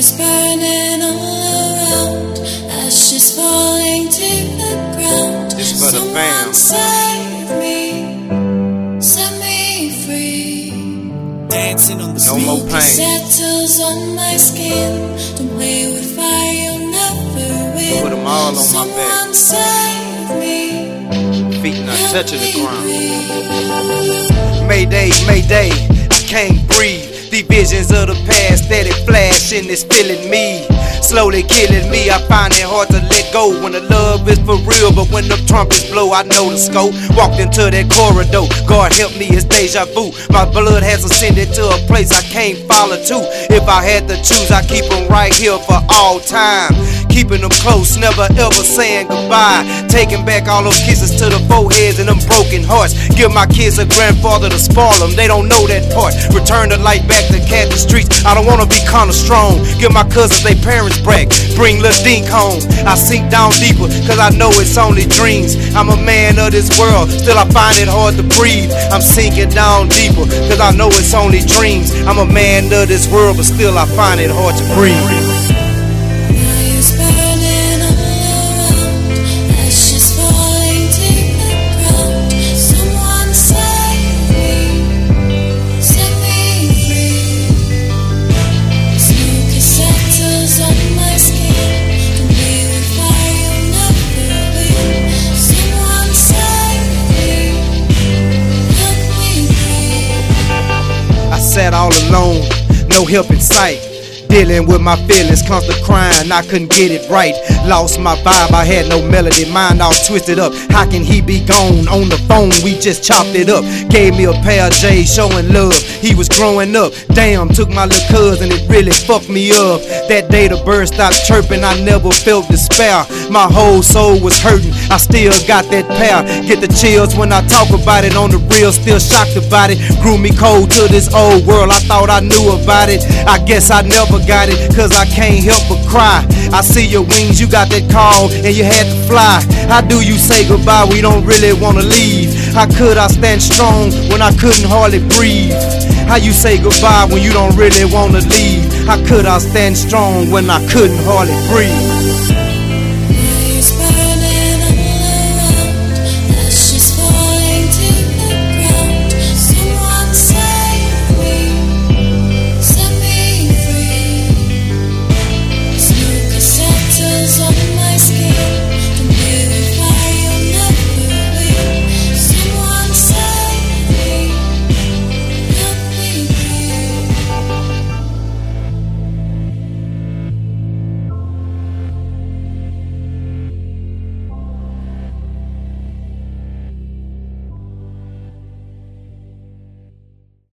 Fires burning all around, ashes falling to the ground. This for the Someone fam. save me, set me free. Dancing on the No more pain. Settles on my skin. Don't play with fire, you'll never win. Put 'em all on my Someone back. save me. Feet not help touching the me ground. breathe. Mayday, Mayday, I can't breathe. The visions of the past that flashing is me. Slowly killing me, I find it hard to let go when the love is for real. But when the trumpets blow, I know the scope. Walked into that corridor, God help me, it's deja vu. My blood has ascended to a place I can't follow to. If I had to choose, I'd keep them right here for all time. Keeping them close, never ever saying goodbye. Taking back all those kisses to the foreheads and them broken hearts. Give my kids a grandfather to spoil them, they don't know that part. Return the light back to cat streets. I don't wanna be kinda strong. Give my cousins their parents back. Bring Lil Dink home. I sink down deeper, cause I know it's only dreams. I'm a man of this world, still I find it hard to breathe. I'm sinking down deeper, cause I know it's only dreams. I'm a man of this world, but still I find it hard to breathe. Sat all alone, no help in sight. Dealing with my feelings, constant crying, I couldn't get it right. Lost my vibe, I had no melody, mind all twisted up. How can he be gone? On the phone, we just chopped it up. Gave me a pair of J's showing love. He was growing up. Damn, took my little cousin, it really fucked me up. That day the bird stopped chirping, I never felt despair. My whole soul was hurting, I still got that power. Get the chills when I talk about it on the real, still shocked about it. Grew me cold to this old world, I thought I knew about it. I guess I never got it, cause I can't help but cry. I see your wings, you got that call, and you had to fly. How do you say goodbye? We don't really wanna leave. How could I stand strong when I couldn't hardly breathe? How you say goodbye when you don't really wanna leave? How could I stand strong when I couldn't hardly breathe?